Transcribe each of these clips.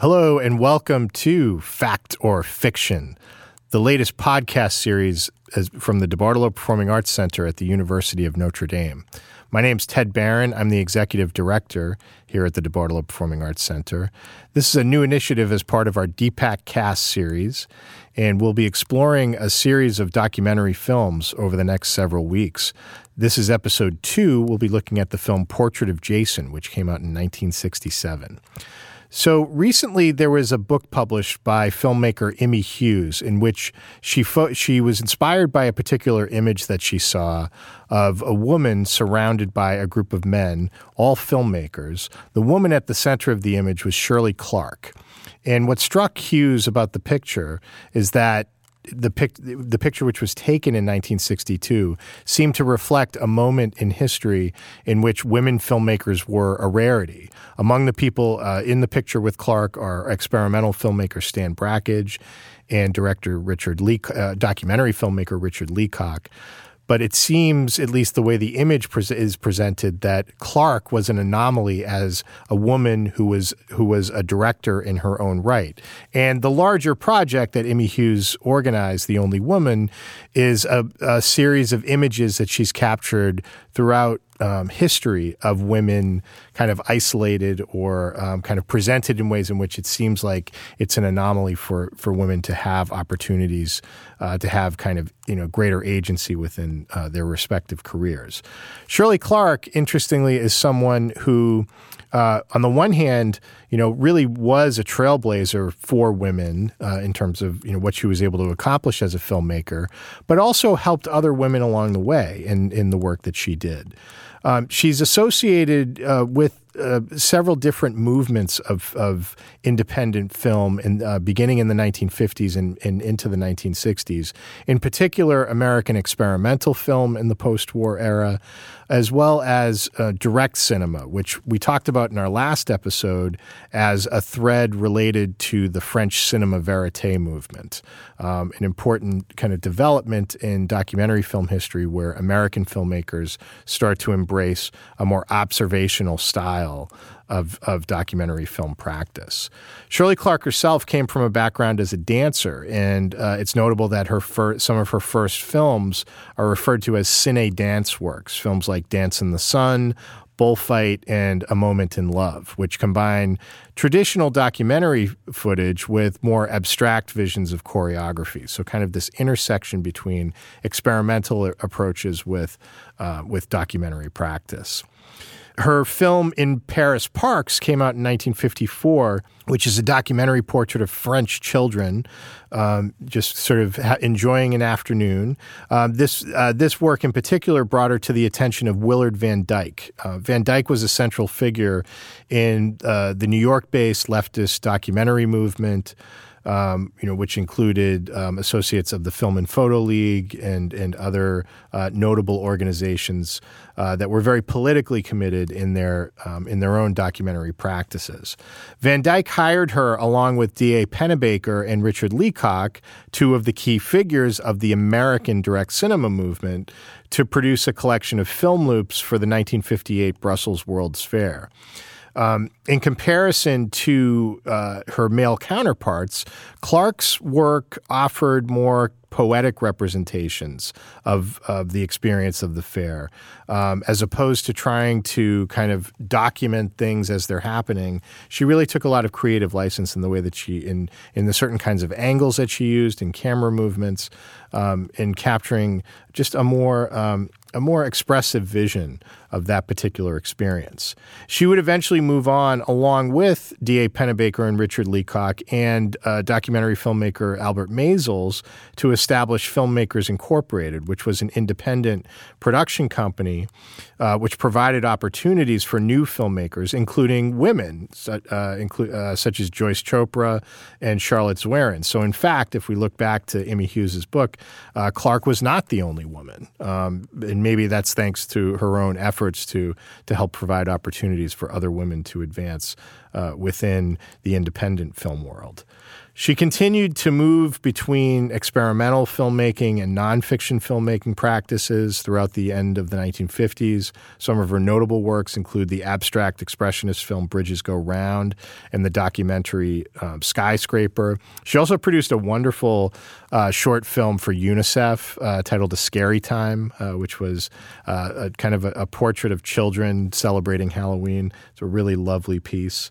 Hello, and welcome to Fact or Fiction, the latest podcast series from the DeBartolo Performing Arts Center at the University of Notre Dame. My name's Ted Barron. I'm the executive director here at the DeBartolo Performing Arts Center. This is a new initiative as part of our DPAC Cast series, and we'll be exploring a series of documentary films over the next several weeks. This is episode two. We'll be looking at the film Portrait of Jason, which came out in 1967. So recently, there was a book published by filmmaker Immy Humes in which she fo- she was inspired by a particular image that she saw of a woman surrounded by a group of men, all filmmakers. The woman at the center of the image was Shirley Clarke. And what struck Humes about the picture is that the pic- the picture which was taken in 1962 seemed to reflect a moment in history in which women filmmakers were a rarity. Among the people uh, in the picture with Clarke are experimental filmmaker Stan Brakhage and director Richard Lee, uh, documentary filmmaker Richard Leacock. But it seems, at least the way the image pre- is presented, that Clarke was an anomaly as a woman who was who was a director in her own right. And the larger project that Immy Humes organized, The Only Woman, is a, a series of images that she's captured throughout um, history of women kind of isolated or um, kind of presented in ways in which it seems like it's an anomaly for, for women to have opportunities uh, to have kind of you know greater agency within uh, their respective careers. Shirley Clarke, interestingly, is someone who uh, on the one hand, you know, really was a trailblazer for women uh, in terms of you know what she was able to accomplish as a filmmaker, but also helped other women along the way in in the work that she did. Um, she's associated uh, with uh, several different movements of, of independent film, in, uh, beginning in the 1950s and, and, into the 1960s. In particular, American experimental film in the post-war era, as well as uh, direct cinema, which we talked about in our last episode as a thread related to the French cinema verite movement, um, an important kind of development in documentary film history where American filmmakers start to embrace a more observational style of, of documentary film practice. Shirley Clarke herself came from a background as a dancer, and uh, it's notable that her fir- some of her first films are referred to as cine dance works, films like Dance in the Sun, Bullfight, and A Moment in Love, which combine traditional documentary footage with more abstract visions of choreography. So, kind of this intersection between experimental approaches with, uh, with documentary practice. Her film In Paris Parks came out in 1954, which is a documentary portrait of French children um, just sort of ha- enjoying an afternoon. Um, this, uh, this work in particular brought her to the attention of Willard Van Dyke. Uh, Van Dyke was a central figure in uh, the New York based leftist documentary movement um, you know, which included um, associates of the Film and Photo League and and other uh, notable organizations uh, that were very politically committed in their um, in their own documentary practices. Van Dyke hired her along with D.A. Pennebaker and Richard Leacock, two of the key figures of the American direct cinema movement, to produce a collection of film loops for the 1958 Brussels World's Fair. Um, in comparison to uh, her male counterparts, Clarke's work offered more poetic representations of, of the experience of the fair, um, as opposed to trying to kind of document things as they're happening. She really took a lot of creative license in the way that she, in in the certain kinds of angles that she used, in camera movements, um, in capturing just a more um, a more expressive vision of that particular experience. She would eventually move on along with D.A. Pennebaker and Richard Leacock and uh, documentary filmmaker Albert Maysles to establish Filmmakers Incorporated, which was an independent production company uh, which provided opportunities for new filmmakers, including women, uh, inclu- uh, such as Joyce Chopra and Charlotte Zwerin. So, in fact, if we look back to Immy Humes's book, uh, Clarke was not the only woman. Um, and maybe that's thanks to her own efforts to, to help provide opportunities for other women to advance uh, within the independent film world. She continued to move between experimental filmmaking and nonfiction filmmaking practices throughout the end of the 1950s. Some of her notable works include the abstract expressionist film Bridges Go Round and the documentary um, Skyscraper. She also produced a wonderful uh, short film for UNICEF uh, titled A Scary Time, uh, which was uh, a kind of a, a portrait of children celebrating Halloween. It's a really lovely piece.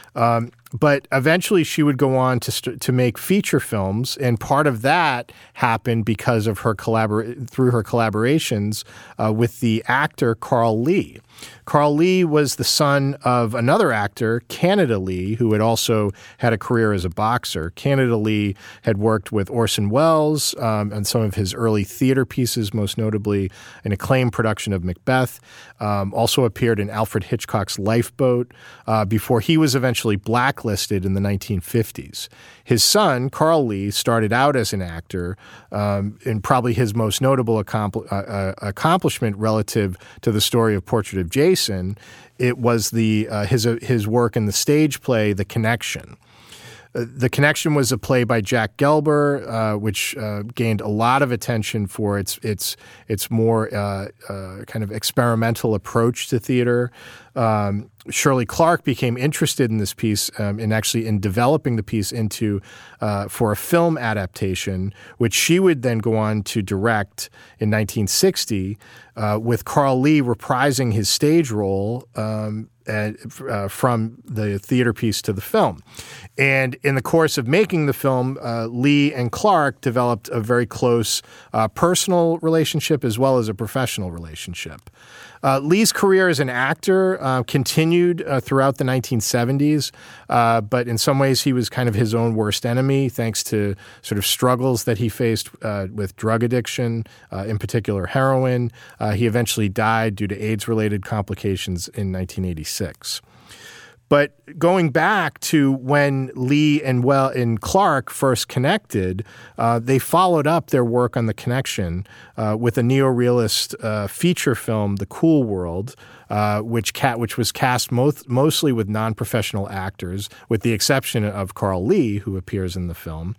Um, but eventually she would go on to st- to make feature films, and part of that happened because of her collabor- through her collaborations uh, with the actor Carl Lee. Carl Lee was the son of another actor, Canada Lee, who had also had a career as a boxer. Canada Lee had worked with Orson Welles um, on some of his early theater pieces, most notably an acclaimed production of Macbeth. Um, also appeared in Alfred Hitchcock's Lifeboat uh, before he was eventually blacklisted in the 1950s. His son, Carl Lee, started out as an actor, um, and probably his most notable accompl- uh, uh, accomplishment relative to the story of Portrait of Jason, it was the uh, his uh, his work in the stage play The Connection. Uh, the Connection was a play by Jack Gelber, uh, which uh, gained a lot of attention for its its its more uh, uh kind of experimental approach to theater. Um, Shirley Clarke became interested in this piece um, and actually in developing the piece into uh, for a film adaptation, which she would then go on to direct in 1960, with Carl Lee reprising his stage role. Um, uh, from the theater piece to the film. And in the course of making the film, uh, Lee and Clarke developed a very close uh, personal relationship as well as a professional relationship. Uh, Lee's career as an actor uh, continued uh, throughout the 1970s, uh, but in some ways he was kind of his own worst enemy thanks to sort of struggles that he faced uh, with drug addiction, uh, in particular heroin. he eventually died due to AIDS related complications in 1986. But going back to when Lee and Well and Clarke first connected, uh, they followed up their work on the connection uh, with a neorealist uh, feature film, The Cool World, uh, which cat which was cast most, mostly with non-professional actors, with the exception of Carl Lee, who appears in the film.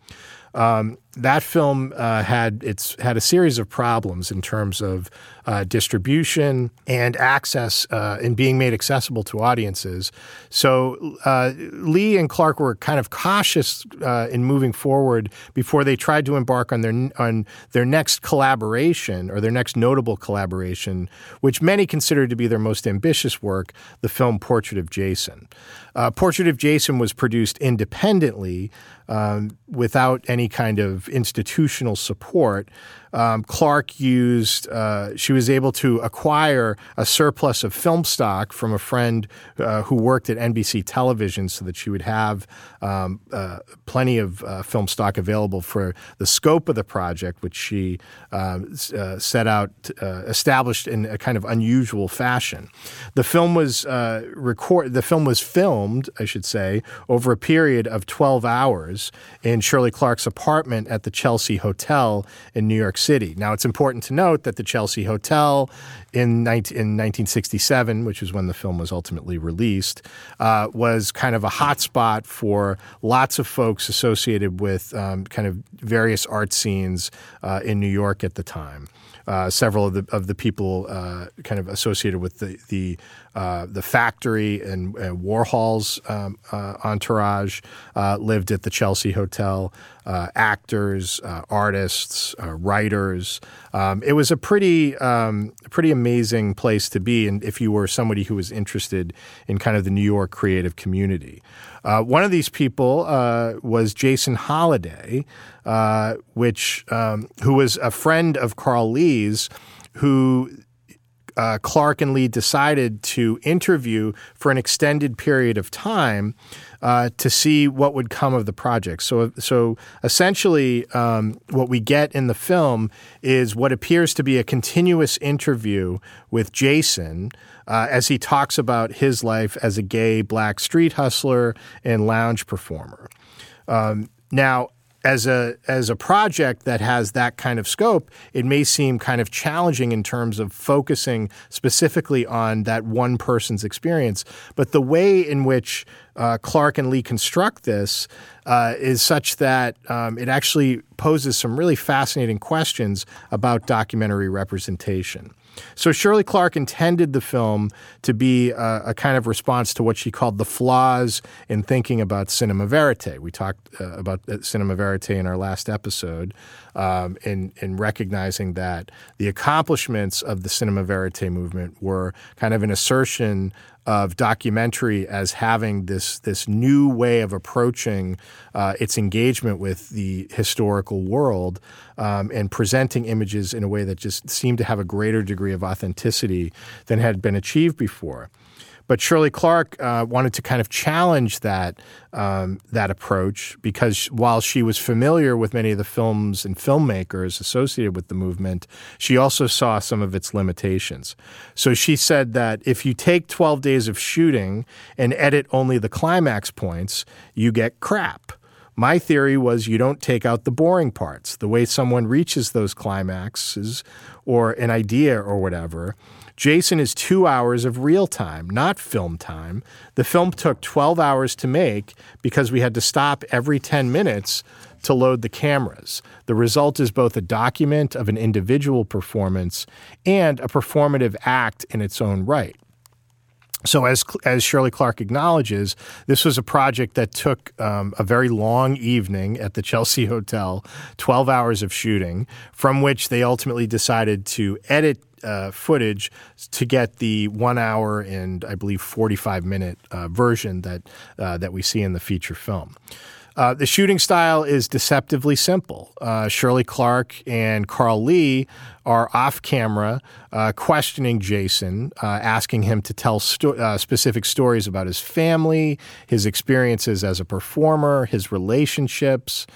Um, that film uh, had it's had a series of problems in terms of uh, distribution and access uh, and being made accessible to audiences. So uh, Lee and Clarke were kind of cautious uh, in moving forward before they tried to embark on their on their next collaboration or their next notable collaboration, which many consider to be their most ambitious work, the film Portrait of Jason. Uh, Portrait of Jason was produced independently um, without any kind of institutional support um, Clarke used, uh, she was able to acquire a surplus of film stock from a friend uh, who worked at NBC television so that she would have um, uh, plenty of uh, film stock available for the scope of the project, which she uh, uh, set out, established in a kind of unusual fashion. The film was record. The film was filmed, I should say, over a period of 12 hours in Shirley Clarke's apartment at the Chelsea Hotel in New York City. Now, it's important to note that the Chelsea Hotel in, 19, in 1967, which is when the film was ultimately released, uh, was kind of a hotspot for lots of folks associated with um, kind of various art scenes uh, in New York at the time. Uh, several of the of the people uh, kind of associated with the the uh, the factory and, and Warhol's um, uh, entourage uh, lived at the Chelsea Hotel. Uh, actors, artists, writers. Um, it was a pretty um, pretty amazing place to be, and if you were somebody who was interested in kind of the New York creative community. one of these people was Jason Holliday, which um, who was a friend of Carl Lee's, who uh, Clarke and Lee decided to interview for an extended period of time uh, to see what would come of the project. So, so essentially, um, what we get in the film is what appears to be a continuous interview with Jason. Uh, as he talks about his life as a gay black street hustler and lounge performer. Um, now, as a as a project that has that kind of scope, it may seem kind of challenging in terms of focusing specifically on that one person's experience. But the way in which uh, Clarke and Lee construct this uh, is such that um, it actually poses some really fascinating questions about documentary representation. So Shirley Clarke intended the film to be a, a, kind of response to what she called the flaws in thinking about cinema verite. We talked uh, about cinema verite in our last episode, um, in in recognizing that the accomplishments of the cinema verite movement were kind of an assertion of documentary as having this this new way of approaching uh, its engagement with the historical world um, and presenting images in a way that just seemed to have a greater degree of authenticity than had been achieved before. But Shirley Clarke uh, wanted to kind of challenge that um, that approach because while she was familiar with many of the films and filmmakers associated with the movement, she also saw some of its limitations. So she said that if you take 12 days of shooting and edit only the climax points, you get crap. My theory was you don't take out the boring parts, the way someone reaches those climaxes or an idea or whatever. Jason is two hours of real time, not film time. The film took 12 hours to make because we had to stop every 10 minutes to load the cameras. The result is both a document of an individual performance and a performative act in its own right. So, as as Shirley Clarke acknowledges, this was a project that took um, a very long evening at the Chelsea Hotel, twelve hours of shooting, from which they ultimately decided to edit uh, footage to get the one hour and I believe 45 minute uh, version that, uh, that we see in the feature film. Uh, the shooting style is deceptively simple. Uh, Shirley Clarke and Carl Lee are off camera uh, questioning Jason, uh, asking him to tell sto- uh, specific stories about his family, his experiences as a performer, his relationships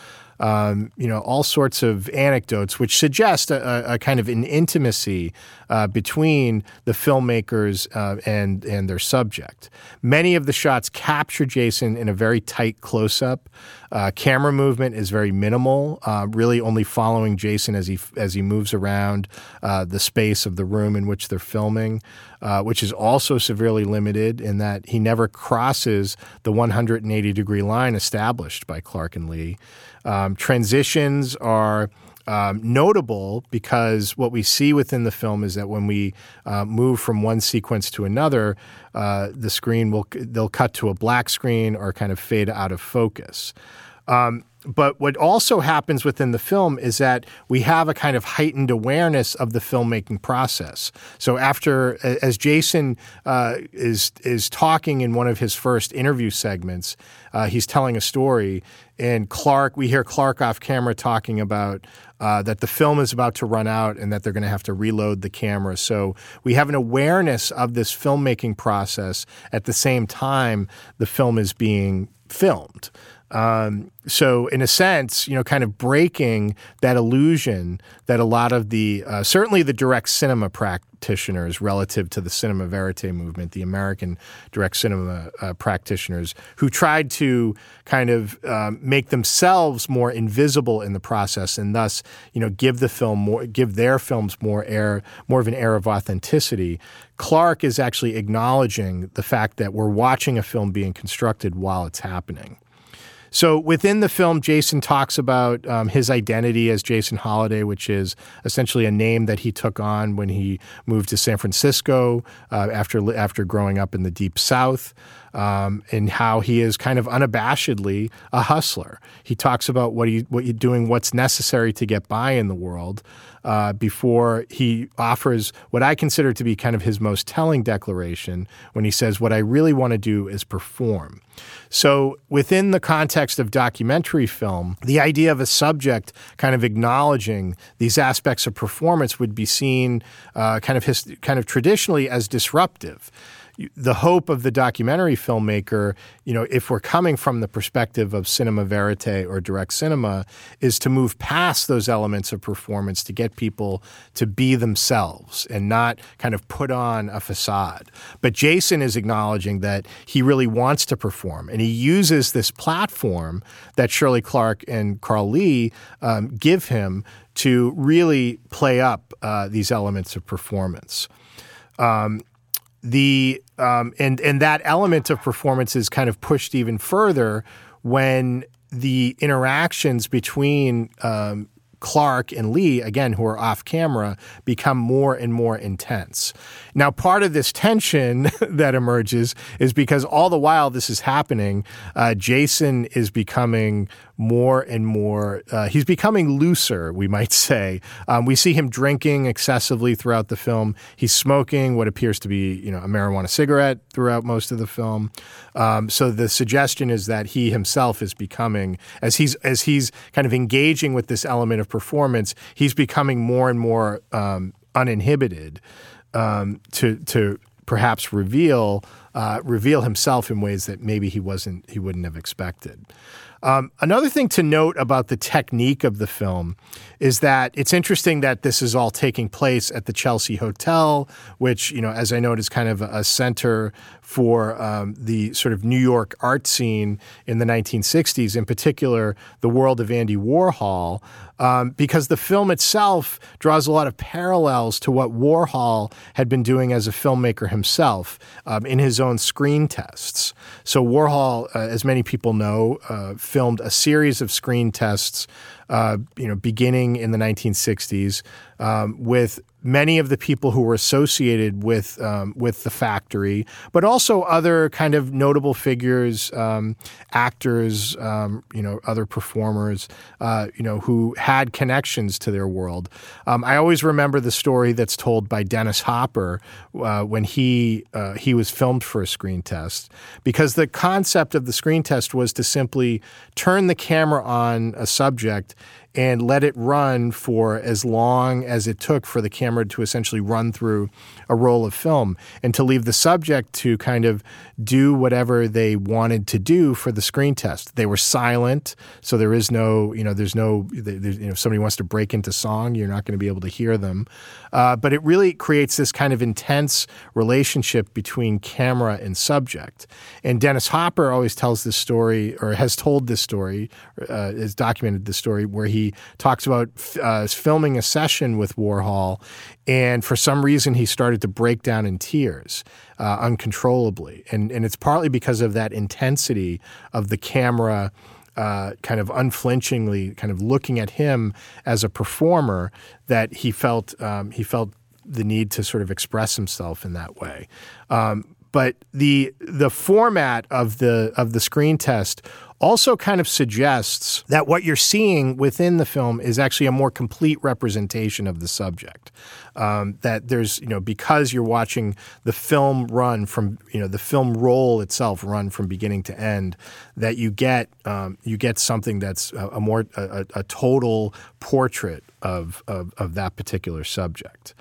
um, you know, all sorts of anecdotes which suggest a, a kind of an intimacy uh, between the filmmakers uh, and and their subject. Many of the shots capture Jason in a very tight close up. Uh, camera movement is very minimal, uh, really only following Jason as he as he moves around uh, the space of the room in which they're filming, uh, which is also severely limited in that he never crosses the 180 degree line established by Clarke and Lee. Um, transitions are um, notable because what we see within the film is that when we uh, move from one sequence to another, uh, the screen will they'll cut to a black screen or kind of fade out of focus. Um, but what also happens within the film is that we have a kind of heightened awareness of the filmmaking process. So after, as Jason uh, is is talking in one of his first interview segments, uh, he's telling a story, and Clarke, we hear Clarke off camera talking about uh, that the film is about to run out and that they're going to have to reload the camera. So we have an awareness of this filmmaking process at the same time the film is being filmed. Um, so, in a sense, you know, kind of breaking that illusion that a lot of the, uh, certainly the direct cinema practitioners relative to the cinema verite movement, the American direct cinema uh, practitioners, who tried to kind of um, make themselves more invisible in the process and thus, you know, give the film more, give their films more air, more of an air of authenticity. Clarke is actually acknowledging the fact that we're watching a film being constructed while it's happening. So within the film, Jason talks about um, his identity as Jason Holliday, which is essentially a name that he took on when he moved to San Francisco uh, after after growing up in the Deep South um, and how he is kind of unabashedly a hustler. He talks about what he what you're doing, what's necessary to get by in the world. Uh, before he offers what I consider to be kind of his most telling declaration when he says, What I really want to do is perform. So, within the context of documentary film, the idea of a subject kind of acknowledging these aspects of performance would be seen uh, kind of his, kind of traditionally as disruptive the hope of the documentary filmmaker, you know, if we're coming from the perspective of cinema verite or direct cinema, is to move past those elements of performance to get people to be themselves and not kind of put on a facade. But Jason is acknowledging that he really wants to perform, and he uses this platform that Shirley Clarke and Carl Lee um, give him to really play up uh, these elements of performance. Um, the um, and and that element of performance is kind of pushed even further when the interactions between um, Clarke and Lee, again, who are off camera, become more and more intense. Now, part of this tension that emerges is because all the while this is happening, uh, Jason is becoming more and more, uh, he's becoming looser, we might say. Um, we see him drinking excessively throughout the film. He's smoking what appears to be, you know, a marijuana cigarette throughout most of the film. Um, so the suggestion is that he himself is becoming, as he's as he's kind of engaging with this element of performance, he's becoming more and more um, uninhibited um, to to perhaps reveal uh, reveal himself in ways that maybe he wasn't he wouldn't have expected. Um, another thing to note about the technique of the film is that it's interesting that this is all taking place at the Chelsea Hotel, which, you know, as I noted, is kind of a center for um, the sort of New York art scene in the 1960s, in particular, the world of Andy Warhol, um, because the film itself draws a lot of parallels to what Warhol had been doing as a filmmaker himself um, in his own screen tests. So, Warhol, uh, as many people know, uh, filmed a series of screen tests uh, you know, beginning in the 1960s, um, with many of the people who were associated with um, with the factory, but also other kind of notable figures, um, actors, um, you know, other performers, uh, you know, who had connections to their world. Um, I always remember the story that's told by Dennis Hopper uh, when he uh, he was filmed for a screen test, because the concept of the screen test was to simply turn the camera on a subject and let it run for as long as it took for the camera to essentially run through a roll of film and to leave the subject to kind of do whatever they wanted to do for the screen test. They were silent, so there is no, you know, there's no, there's, you know, if somebody wants to break into song, you're not going to be able to hear them. Uh, but it really creates this kind of intense relationship between camera and subject. And Dennis Hopper always tells this story, or has told this story, uh, has documented this story, where he talks about uh, filming a session with Warhol, and for some reason he started to break down in tears uh, uncontrollably, and and it's partly because of that intensity of the camera. Uh, kind of unflinchingly, kind of looking at him as a performer, that he felt um, he felt the need to sort of express himself in that way. Um, but the the format of the of the screen test also kind of suggests that what you're seeing within the film is actually a more complete representation of the subject. Um, that there's, you know, because you're watching the film run from, you know, the film roll itself run from beginning to end, that you get um, you get something that's a, a more a, a, total portrait of, of, of that particular subject.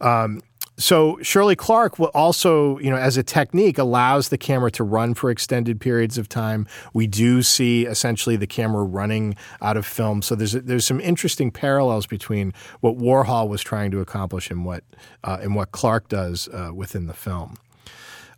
Um, so Shirley Clarke will also, you know, as a technique, allows the camera to run for extended periods of time. We do see essentially the camera running out of film. So there's there's some interesting parallels between what Warhol was trying to accomplish and what uh, and what Clarke does uh, within the film.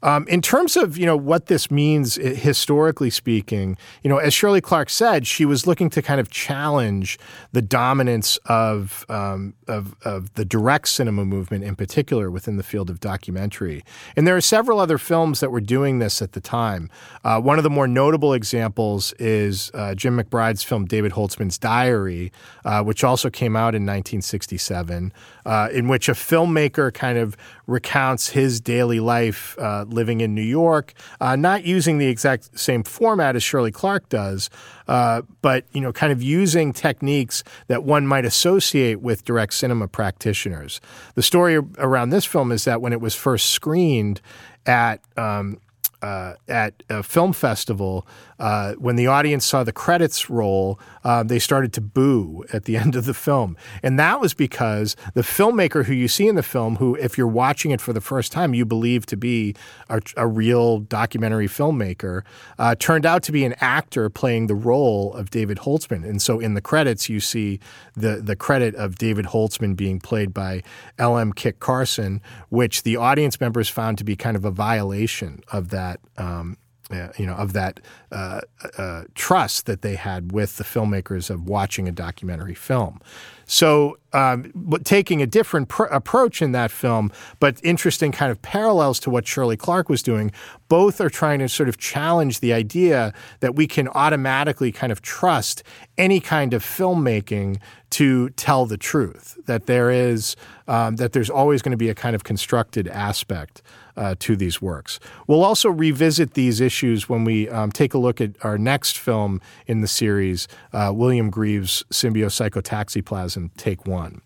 Um, in terms of you know what this means historically speaking, you know, as Shirley Clarke said, she was looking to kind of challenge the dominance of um, of, of, the direct cinema movement, in particular within the field of documentary. And there are several other films that were doing this at the time. Uh, one of the more notable examples is uh, Jim McBride's film David Holtzman's Diary, uh, which also came out in 1967, uh, in which a filmmaker kind of recounts his daily life uh, living in New York, uh, not using the exact same format as Shirley Clarke does, uh, but you know, kind of using techniques that one might associate with direct cinema practitioners. The story around this film is that when it was first screened at um, uh, at a film festival, uh, when the audience saw the credits roll, uh, they started to boo at the end of the film. And that was because the filmmaker who you see in the film, who, if you're watching it for the first time, you believe to be a, a real documentary filmmaker, uh, turned out to be an actor playing the role of David Holtzman. And so in the credits, you see the, the credit of David Holtzman being played by L.M. Kit Carson, which the audience members found to be kind of a violation of that that um, uh, you know of that uh, uh, trust that they had with the filmmakers of watching a documentary film. So, um, taking a different pr- approach in that film, but interesting kind of parallels to what Shirley Clarke was doing. Both are trying to sort of challenge the idea that we can automatically kind of trust any kind of filmmaking to tell the truth. That there is um, that there's always going to be a kind of constructed aspect uh, to these works. We'll also revisit these issues when we um, take a look at our next film in the series, uh, William Greaves' Symbiopsychotaxiplasm, Take One.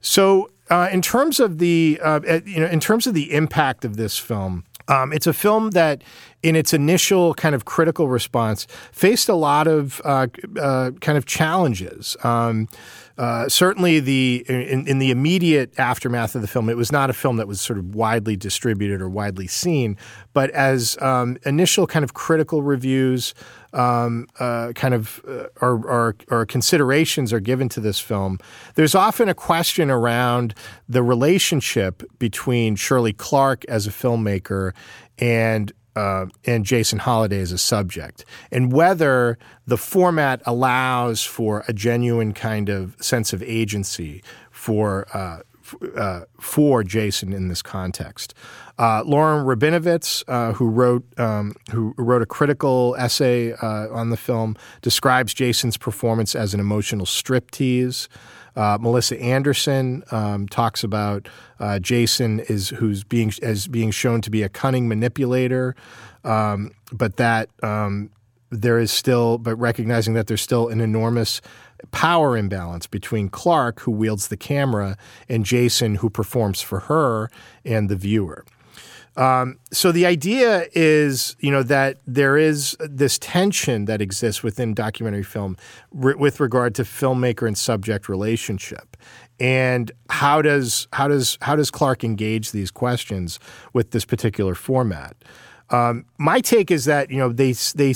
So, uh, in terms of the uh, you know in terms of the impact of this film, um, it's a film that, in its initial kind of critical response, faced a lot of uh, uh, kind of challenges. Um, uh, certainly, the in, in, the immediate aftermath of the film, it was not a film that was sort of widely distributed or widely seen. But as um, initial kind of critical reviews, um, uh, kind of uh, or, or, or, considerations are given to this film, there's often a question around the relationship between Shirley Clarke as a filmmaker and uh, and Jason Holliday as a subject, and whether the format allows for a genuine kind of sense of agency for uh, uh, for Jason in this context. Uh, Lauren Rabinovitz, uh, who wrote um, who wrote a critical essay uh, on the film, describes Jason's performance as an emotional striptease. Uh, Melissa Anderson um, talks about uh, Jason is who's being as being shown to be a cunning manipulator, um, but that um, there is still, but recognizing that there's still an enormous power imbalance between Clarke, who wields the camera, and Jason, who performs for her and the viewer. Um, so the idea is, you know, that there is this tension that exists within documentary film with regard to filmmaker and subject relationship, and how does how does how does Clarke engage these questions with this particular format? Um, my take is that you know they they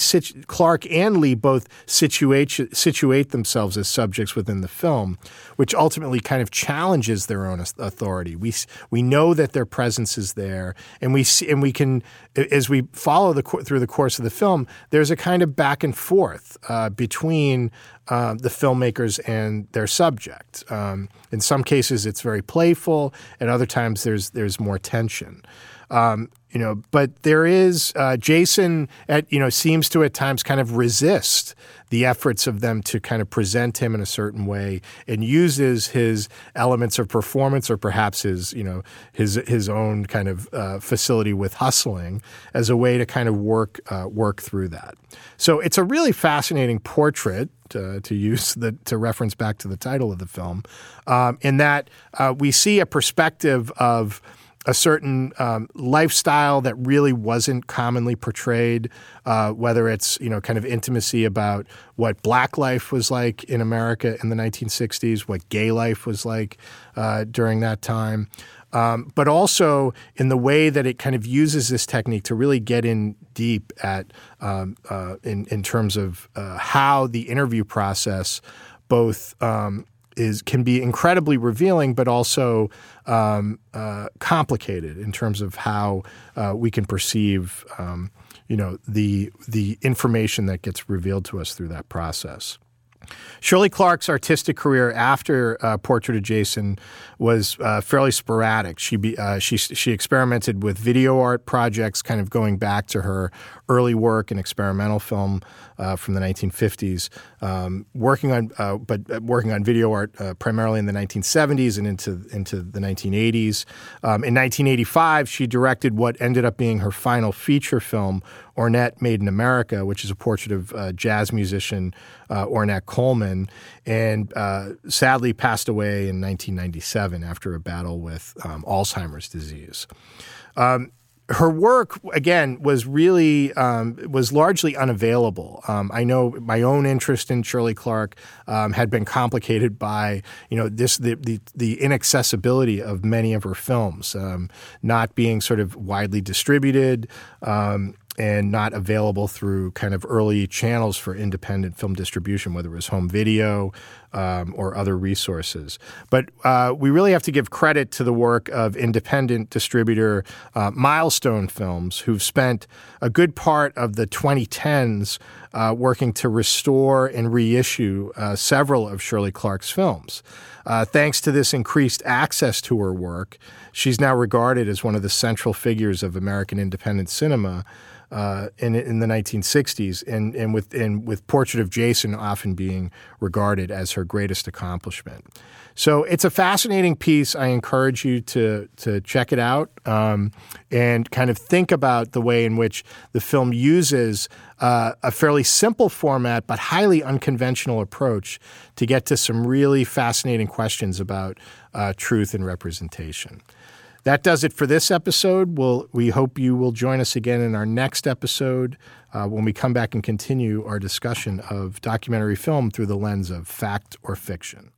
Clarke and Lee both situate situate themselves as subjects within the film, which ultimately kind of challenges their own authority. We we know that their presence is there, and we see, and we can as we follow the through the course of the film, there's a kind of back and forth uh, between uh, the filmmakers and their subject. Um, in some cases, it's very playful. At other times, there's there's more tension. Um, you know, but there is uh, Jason at you know seems to at times kind of resist the efforts of them to kind of present him in a certain way and uses his elements of performance or perhaps his you know his his own kind of uh, facility with hustling as a way to kind of work uh, work through that. So it's a really fascinating portrait. Uh, to use the to reference back to the title of the film, um, in that uh, we see a perspective of a certain um, lifestyle that really wasn't commonly portrayed, uh, whether it's you know kind of intimacy about what black life was like in America in the 1960s, what gay life was like uh, during that time, um, but also in the way that it kind of uses this technique to really get in deep at um, uh, in in terms of uh, how the interview process both um, is can be incredibly revealing, but also um, uh, complicated in terms of how uh, we can perceive, um, you know, the the information that gets revealed to us through that process. Shirley Clarke's artistic career after uh, Portrait of Jason was uh, fairly sporadic. She be, uh, she she experimented with video art projects, kind of going back to her early work in experimental film uh, from the 1950s, um, working on uh, but uh, working on video art primarily in the 1970s and into into the 1980s. Um, in 1985, she directed what ended up being her final feature film, Ornette Made in America, which is a portrait of jazz musician Ornette Coleman, and uh, sadly passed away in 1997 after a battle with um, Alzheimer's disease. Um, her work again was really um, was largely unavailable. Um, I know my own interest in Shirley Clarke um, had been complicated by you know this the, the, the inaccessibility of many of her films, um, not being sort of widely distributed. Um, and not available through kind of early channels for independent film distribution, whether it was home video um, or other resources. But uh, we really have to give credit to the work of independent distributor uh, Milestone Films, who've spent a good part of the 2010s uh, working to restore and reissue uh, several of Shirley Clarke's films. Uh, thanks to this increased access to her work, she's now regarded as one of the central figures of American independent cinema uh, in in the 1960s, and and with and with Portrait of Jason often being regarded as her greatest accomplishment. So it's a fascinating piece. I encourage you to to check it out um, and kind of think about the way in which the film uses uh, a fairly simple format but highly unconventional approach to get to some really fascinating questions about uh, truth and representation. That does it for this episode. We'll, we hope you will join us again in our next episode uh, when we come back and continue our discussion of documentary film through the lens of fact or fiction.